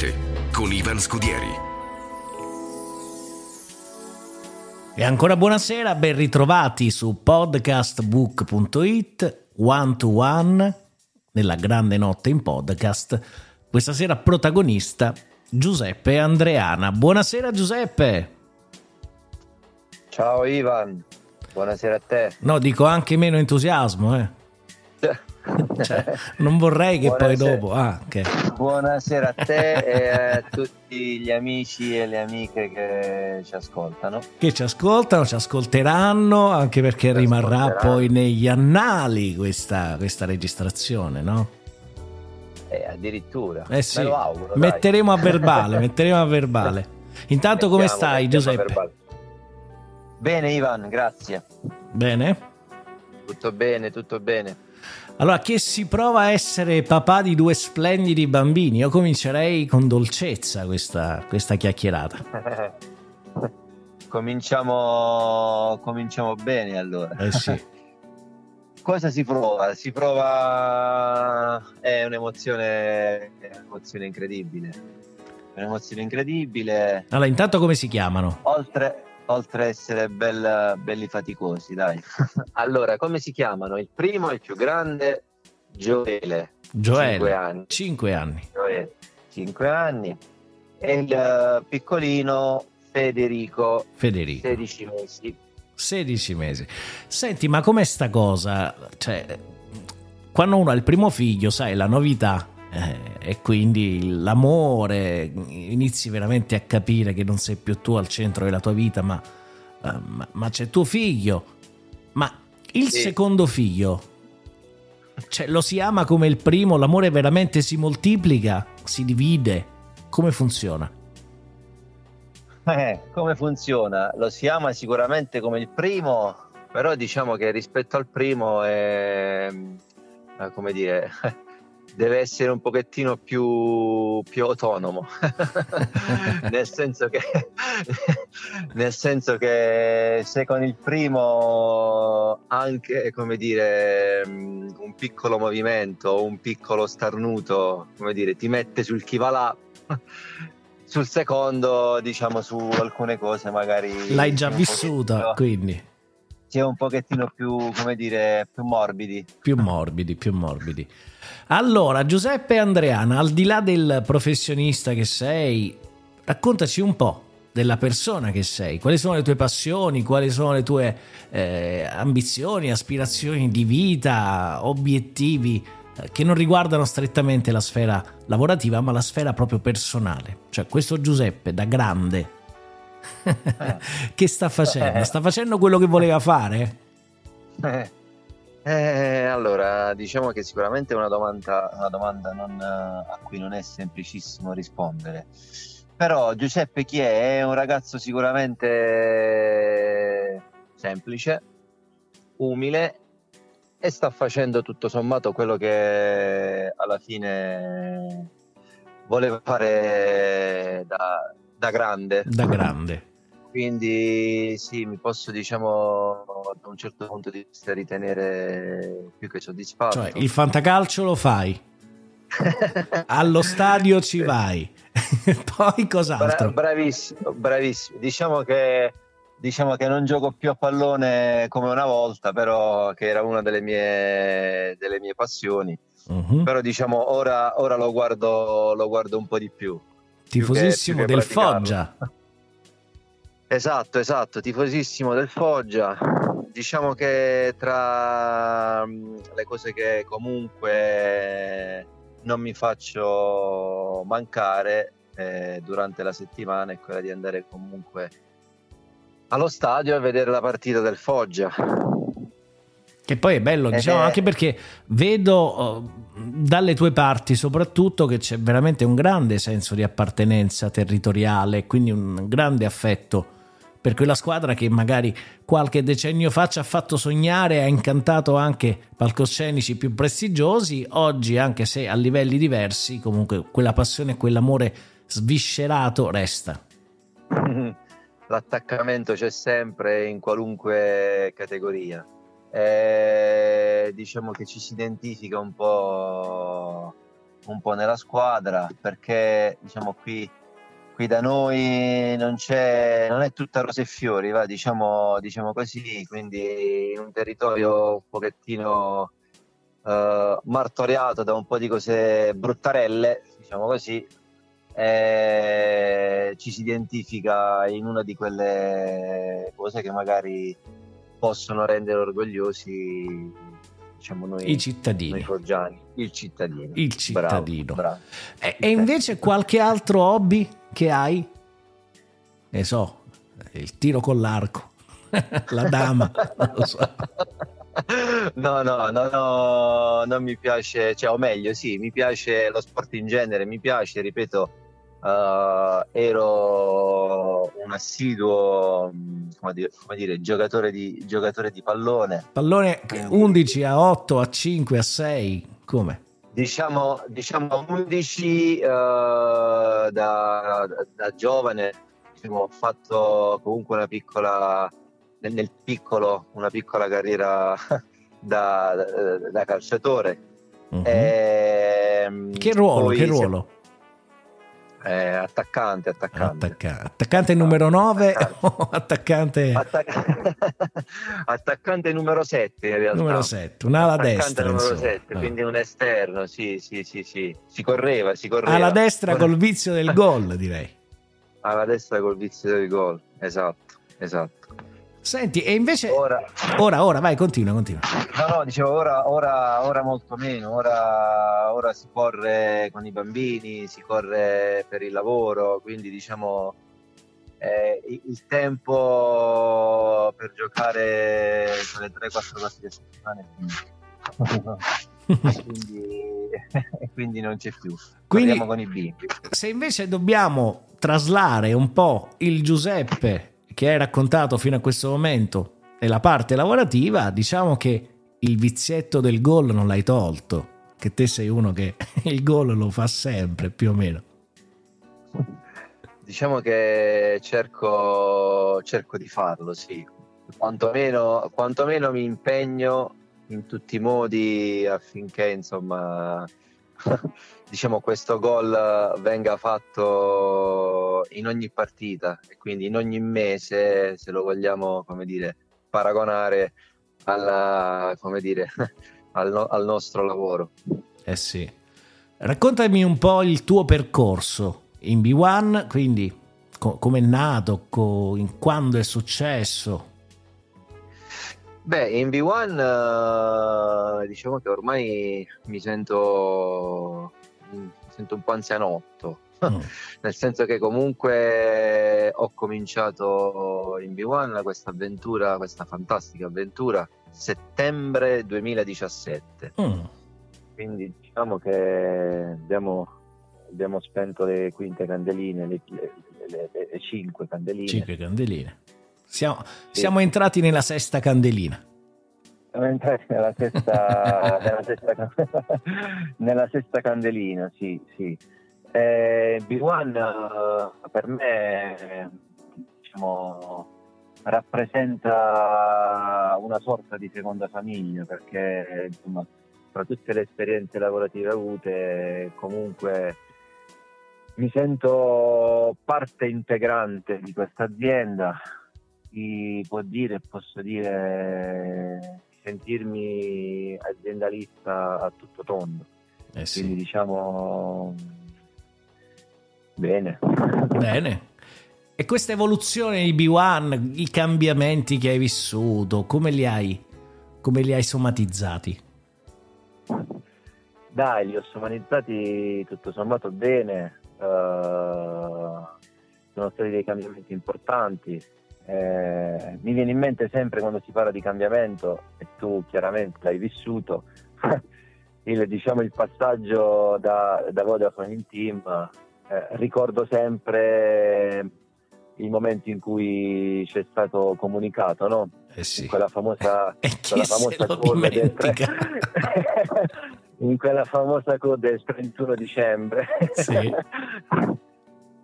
notte con Ivan Scudieri. E ancora buonasera, ben ritrovati su podcastbook.it, one to one, nella grande notte in podcast. Questa sera protagonista Giuseppe Andreana. Buonasera Giuseppe. Ciao Ivan, buonasera a te. No, dico anche meno entusiasmo, eh. Cioè, non vorrei che Buonasera. poi dopo... Ah, ok. Buonasera a te e a tutti gli amici e le amiche che ci ascoltano. Che ci ascoltano, ci ascolteranno, anche perché Ci rimarrà poi negli annali questa, questa registrazione, no? E addirittura, Eh sì, me lo auguro. dai. metteremo a verbale, metteremo a verbale. Intanto come Mettiamo, stai mettiamo a Giuseppe? Bene Ivan, grazie. Bene? Tutto bene, tutto bene. Allora, che si prova a essere papà di due splendidi bambini? Io comincerei con dolcezza questa, questa chiacchierata. cominciamo, cominciamo bene allora. Eh sì. Cosa si prova? Si prova è un'emozione, è un'emozione incredibile. È un'emozione incredibile. Allora, intanto come si chiamano? Oltre, oltre a essere bel- belli faticosi, dai. allora, come si chiamano? Il primo, il più grande, Gioele. Gioele. Cinque anni. Cinque anni. Gioele, cinque anni. E il eh, piccolino Federico, Federico. 16 mesi. 16 mesi. Senti, ma com'è sta cosa? Cioè, quando uno ha il primo figlio, sai, la novità eh, e quindi l'amore, inizi veramente a capire che non sei più tu al centro della tua vita, ma, eh, ma- ma c'è tuo figlio. Ma il Sì. secondo figlio, cioè, lo si ama come il primo, l'amore veramente si moltiplica, si divide. Come funziona? Eh, come funziona? Lo si ama sicuramente come il primo, però diciamo che rispetto al primo è, eh, come dire, deve essere un pochettino più, più autonomo, nel, senso che, nel senso che se con il primo anche, come dire, mm, un piccolo movimento, un piccolo starnuto, come dire, ti mette sul chi va là, sul secondo, diciamo, su alcune cose magari... L'hai già vissuta, quindi si è un pochettino più, come dire, più morbidi. più morbidi, più morbidi. Allora, Giuseppe Andreana, al di là del professionista che sei, raccontaci un po' della persona che sei. Quali sono le tue passioni? Quali sono le tue eh, ambizioni, aspirazioni di vita, obiettivi eh, che non riguardano strettamente la sfera lavorativa, ma la sfera proprio personale? Cioè, questo Giuseppe da grande. che sta facendo? Sta facendo quello che voleva fare? Eh, eh, allora, diciamo che sicuramente è una domanda, una domanda non, eh, a cui non è semplicissimo rispondere. Però Giuseppe chi è? È un ragazzo sicuramente semplice, umile e sta facendo tutto sommato quello che alla fine voleva fare da, da grande. Da grande. Quindi sì, mi posso diciamo da un certo punto di vista ritenere più che soddisfatto. Cioè, il fantacalcio lo fai, allo stadio ci vai, poi Bra- cos'altro? bravissimo, bravissimo. Diciamo che, diciamo che non gioco più a pallone come una volta, però che era una delle mie, delle mie passioni. Mhm. però diciamo ora, ora lo, guardo, lo guardo un po' di più. Che- Tifosissimo che del praticarlo. Foggia. Esatto, esatto, tifosissimo del Foggia. Diciamo che tra mm, le cose che comunque non mi faccio mancare eh, durante la settimana è quella di andare comunque allo stadio e vedere la partita del Foggia. Che poi è bello, Eh, diciamo, eh. anche perché vedo eh, dalle tue parti soprattutto che c'è veramente un grande senso di appartenenza territoriale, quindi un grande affetto per quella squadra che magari qualche decennio fa ci ha fatto sognare e ha incantato anche palcoscenici più prestigiosi, oggi anche se a livelli diversi, comunque quella passione e quell'amore sviscerato resta. L'attaccamento c'è sempre in qualunque categoria. Eh, diciamo che ci si identifica un po', un po' nella squadra perché diciamo qui, qui da noi non c'è non è tutta rose e fiori, va, diciamo, diciamo così, quindi in un territorio un pochettino eh, martoriato da un po' di cose bruttarelle, diciamo così, eh, ci si identifica in una di quelle cose che magari possono rendere orgogliosi diciamo noi, I noi cittadini. foggiani, il cittadino. Il cittadino. Bravo, bravo. E, e invece qualche altro hobby che hai? Ne so, il tiro con l'arco, la dama, non lo so. No, no, no, no, non mi piace, cioè, o meglio, sì, mi piace lo sport in genere, mi piace, ripeto, eh, ero un assiduo, come dire, come dire, giocatore, di, giocatore di pallone. Pallone 11 a 8 a 5 a 6, come? Diciamo, diciamo 11 eh, da, da giovane, diciamo, ho fatto comunque una piccola, nel, nel piccolo, una piccola carriera da, da- da calciatore. Mhm. Ehm, che ruolo? poi Che ruolo? Eh, attaccante, attaccante. Attacca- attaccante numero 9 o attaccante Attacca- attaccante numero 7 in realtà. numero 7? Un'ala destra, numero insomma. 7, Ah. quindi un esterno, sì, sì, sì, sì. Si correva, si correva. Alla destra col vizio del gol, direi. alla destra col vizio del gol. Esatto, esatto. Senti, e invece Ora, ora, ora, vai, continua, continua. no, no, dicevo ora, ora, ora molto meno. Ora, ora si corre con i bambini, si corre per il lavoro, quindi diciamo eh, il tempo per giocare quelle 3-4 partite a settimana è finito. quindi, quindi non c'è più. Quindi- Parliamo con i bimbi. Se invece dobbiamo traslare un po' il Giuseppe che hai raccontato fino a questo momento nella parte lavorativa, diciamo che il vizietto del gol non l'hai tolto, che te sei uno che il gol lo fa sempre più o meno. Diciamo che cerco, cerco di farlo, sì. Quantomeno, quantomeno mi impegno in tutti i modi affinché, insomma, diciamo questo gol venga fatto in ogni partita e quindi in ogni mese, se lo vogliamo, come dire, paragonare alla, come dire, al, no- al nostro lavoro. Eh sì. Raccontami un po' il tuo percorso in B1, quindi co- come è nato, co- in quando è successo. Beh, in V1 eh, diciamo che ormai mi sento, mi sento un po' anzianotto, Mm. nel senso che comunque ho cominciato in V1 questa avventura, questa fantastica avventura, settembre 2017. Mm. Quindi diciamo che abbiamo, abbiamo spento le quinte candeline, le, le- le- le- cinque candeline. Cinque candeline. Siamo, siamo entrati nella sesta candelina. Entrati nella sesta, nella sesta, nella sesta candelina, sì, sì. Eh, B1 eh, per me diciamo, rappresenta una sorta di seconda famiglia perché insomma, tra tutte le esperienze lavorative avute comunque mi sento parte integrante di questa azienda si può dire, posso dire, sentirmi aziendalista a tutto tondo. Eh sì. Quindi diciamo bene. Bene. E questa evoluzione di B1, i cambiamenti che hai vissuto, come li hai, come li hai somatizzati? Dai, li ho somatizzati tutto sommato bene. Uh, sono stati dei cambiamenti importanti. Eh, mi viene in mente sempre quando si parla di cambiamento, e tu chiaramente l'hai vissuto, il, diciamo, il passaggio da, da Vodafone in team. Eh, ricordo sempre il momento in cui c'è stato comunicato, no? Eh sì. In quella famosa, quella famosa code del, in quella famosa code del 31 dicembre. Sì.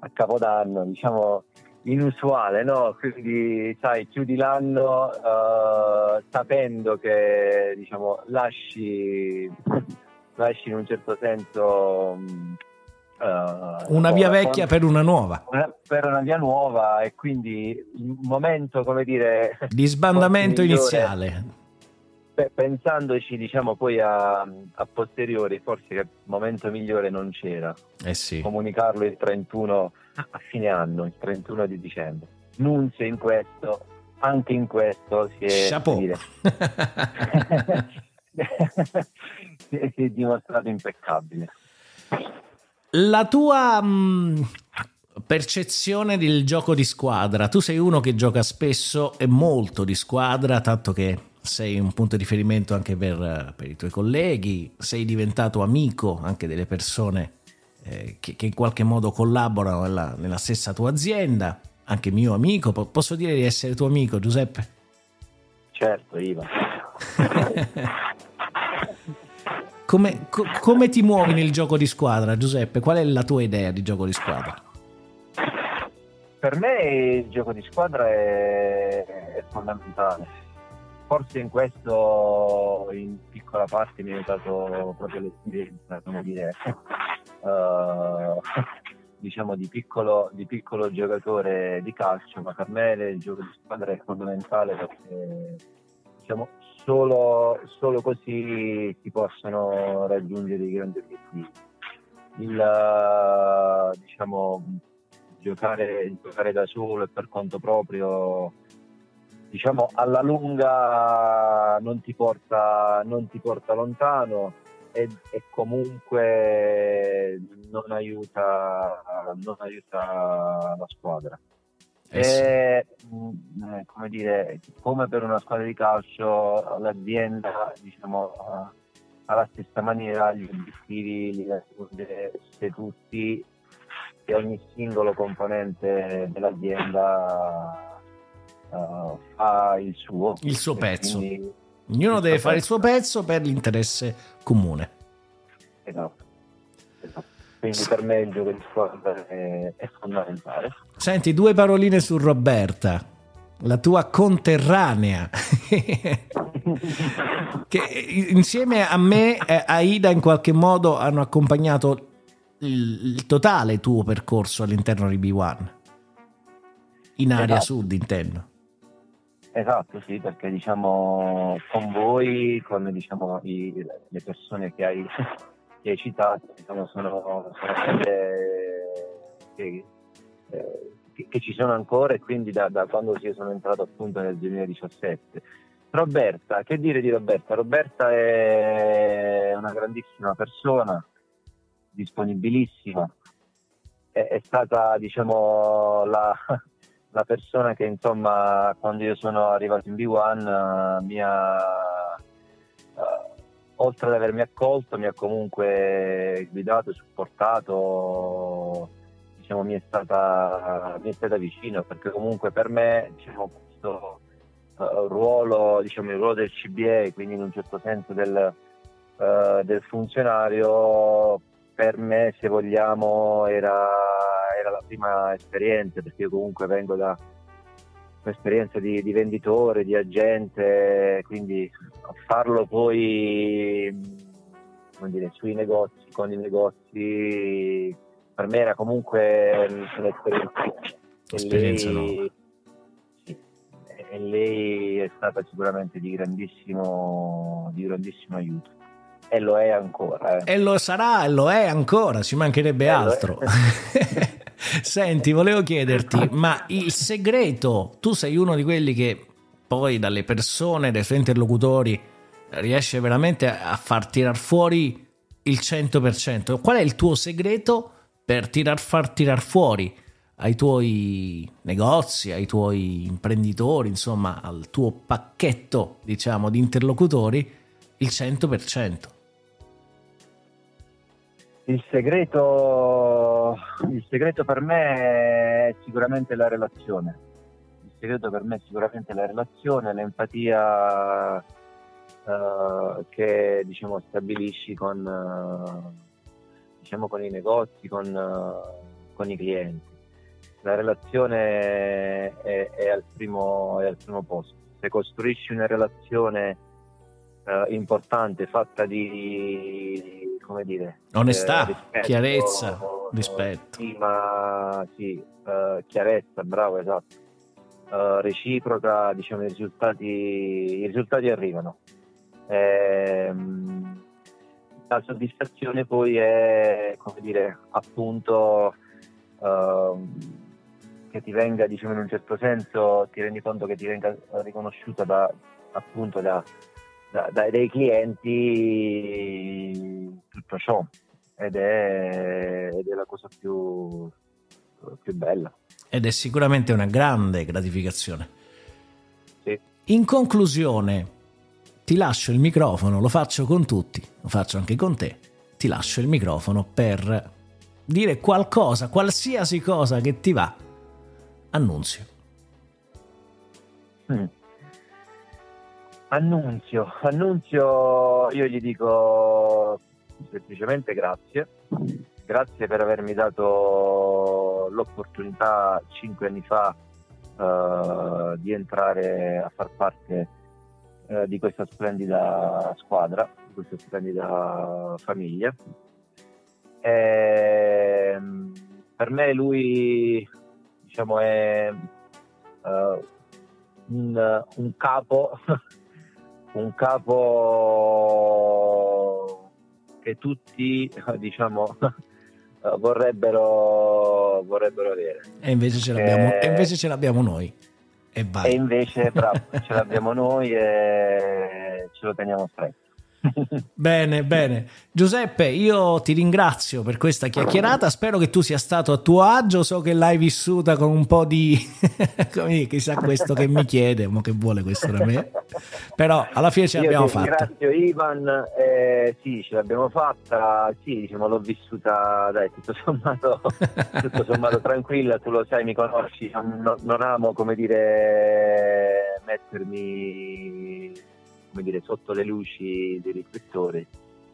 a Capodanno, diciamo inusuale, no? Quindi, sai, chiudi l'anno uh, sapendo che, diciamo, lasci, lasci in un certo senso... Uh, una via vecchia per una nuova. Una, per una via nuova e quindi il momento, come dire... Di sbandamento iniziale pensandoci diciamo poi a, a, posteriori forse che il momento migliore non c'era. Eh sì. comunicarlo il 31 a fine anno il 31 di dicembre. Nunzio in questo anche in questo si è, dire, si è dimostrato impeccabile. La tua mh, mm, percezione del gioco di squadra. Tu sei uno che gioca spesso e molto di squadra tanto che sei un punto di riferimento anche per, per i tuoi colleghi, sei diventato amico anche delle persone eh, che, che, in qualche modo collaborano nella, nella, stessa tua azienda, anche mio amico, P- posso dire di essere tuo amico Giuseppe? Certo, Iva. come, co- come ti muovi nel gioco di squadra Giuseppe? Qual è la tua idea di gioco di squadra? Per me il gioco di squadra è fondamentale forse in questo in piccola parte mi ha aiutato proprio l'esperienza, come dire, uh, diciamo di piccolo, di piccolo, giocatore di calcio, ma per me il gioco di squadra è fondamentale perché diciamo, solo, solo così si possono raggiungere i grandi obiettivi. Il, diciamo, giocare, giocare da solo e per conto proprio diciamo alla lunga non ti porta, non ti porta lontano e, e, comunque non aiuta, non aiuta la squadra. Eh e, mm, eh, come, dire, come per una squadra di calcio l'azienda diciamo, alla stessa maniera gli obiettivi li raggiunge se tutti e ogni singolo componente dell'azienda uh, fa il suo. Il suo pezzo. Ognuno deve fare il suo pezzo per l'interesse comune. Esatto. esatto. Quindi per me il gioco di squadra è, è fondamentale. Senti, due paroline su Roberta, la tua conterranea, che insieme a me e a Ida in qualche modo hanno accompagnato il, il totale tuo percorso all'interno di B1, in area esatto. sud intendo. Esatto, sì, perché diciamo con voi, con diciamo, i, le persone che hai, che hai citato, diciamo, sono, sono quelle che, eh, che, che, ci sono ancora e quindi da, da quando sono entrato appunto nel 2017. Roberta, che dire di Roberta? Roberta è una grandissima persona, disponibilissima, è, è stata diciamo la la persona che insomma quando io sono arrivato in B1 uh, mi ha uh, oltre ad avermi accolto mi ha comunque guidato, supportato diciamo mi è stata, mi è stata vicino perché comunque per me diciamo, questo uh, ruolo diciamo il ruolo del CBA quindi in un certo senso del, del funzionario per me se vogliamo era era la prima esperienza perché io comunque vengo da un'esperienza di, di venditore, di agente, quindi farlo poi dire, sui negozi, con i negozi, per me era comunque un'esperienza. Esperienza lei, sì, e lei è stata sicuramente di grandissimo, di grandissimo aiuto. E lo è ancora. Eh. E lo sarà, e lo è ancora, ci mancherebbe e altro. Senti, volevo chiederti, ma il segreto, tu sei uno di quelli che poi dalle persone, dai suoi interlocutori, riesce veramente a far tirar fuori il 100%. Qual è il tuo segreto per tirar, far tirar fuori ai tuoi negozi, ai tuoi imprenditori, insomma, al tuo pacchetto, diciamo, di interlocutori il 100%? Il segreto, il segreto per me è sicuramente la relazione. Il segreto per me è sicuramente la relazione, l'empatia uh, che diciamo, stabilisci con, uh, diciamo, con, i negozi, con, uh, con, i clienti. La relazione è, è, al primo, è, al primo, posto. Se costruisci una relazione importante fatta di come dire... Onestà, eh, rispetto, chiarezza, rispetto. Stima, sì, uh, chiarezza, bravo, esatto. Uh, reciproca, diciamo, i risultati, i risultati arrivano. Ehm, la soddisfazione poi è, come dire, appunto... Uh, che ti venga, diciamo in un certo senso, ti rendi conto che ti venga riconosciuta da, appunto da, da, dai clienti tutto ciò ed è, ed è la cosa più, più, bella. Ed è sicuramente una grande gratificazione. Sì. In conclusione, ti lascio il microfono, lo faccio con tutti, lo faccio anche con te, ti lascio il microfono per dire qualcosa, qualsiasi cosa che ti va. Annunzio. Mm. Annunzio, annunzio, io gli dico semplicemente grazie, grazie per avermi dato l'opportunità cinque anni fa uh, di entrare a far parte uh, di questa splendida squadra, di questa splendida famiglia. E, ehm, per me lui diciamo, è uh, un, un capo un capo che tutti diciamo vorrebbero, vorrebbero avere. E invece ce l'abbiamo, e... invece ce l'abbiamo noi. E, e invece bravo, ce l'abbiamo noi e ce lo teniamo stretto bene, bene. Giuseppe, io ti ringrazio per questa chiacchierata. Spero che tu sia stato a tuo agio. So che l'hai vissuta con un po' di. chissà questo che mi chiede, ma che vuole questo da me. Però alla fine ce l'abbiamo fatta. Grazie, Ivan. Eh, sì, ce l'abbiamo fatta. Sì, diciamo, l'ho vissuta, dai, tutto sommato, tutto sommato tranquilla. Tu lo sai, mi conosci. non, non amo, come dire, mettermi come dire, sotto le luci dei riflettori.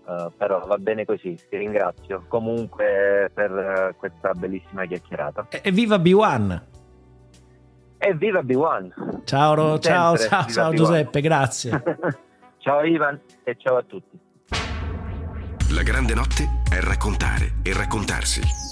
Uh, però va bene così, ti ringrazio comunque per uh, questa bellissima chiacchierata. E, viva B1! E viva B1! Ciao, ciao, ciao, ciao Giuseppe, grazie. ciao Ivan e ciao a tutti. La grande notte è raccontare e raccontarsi.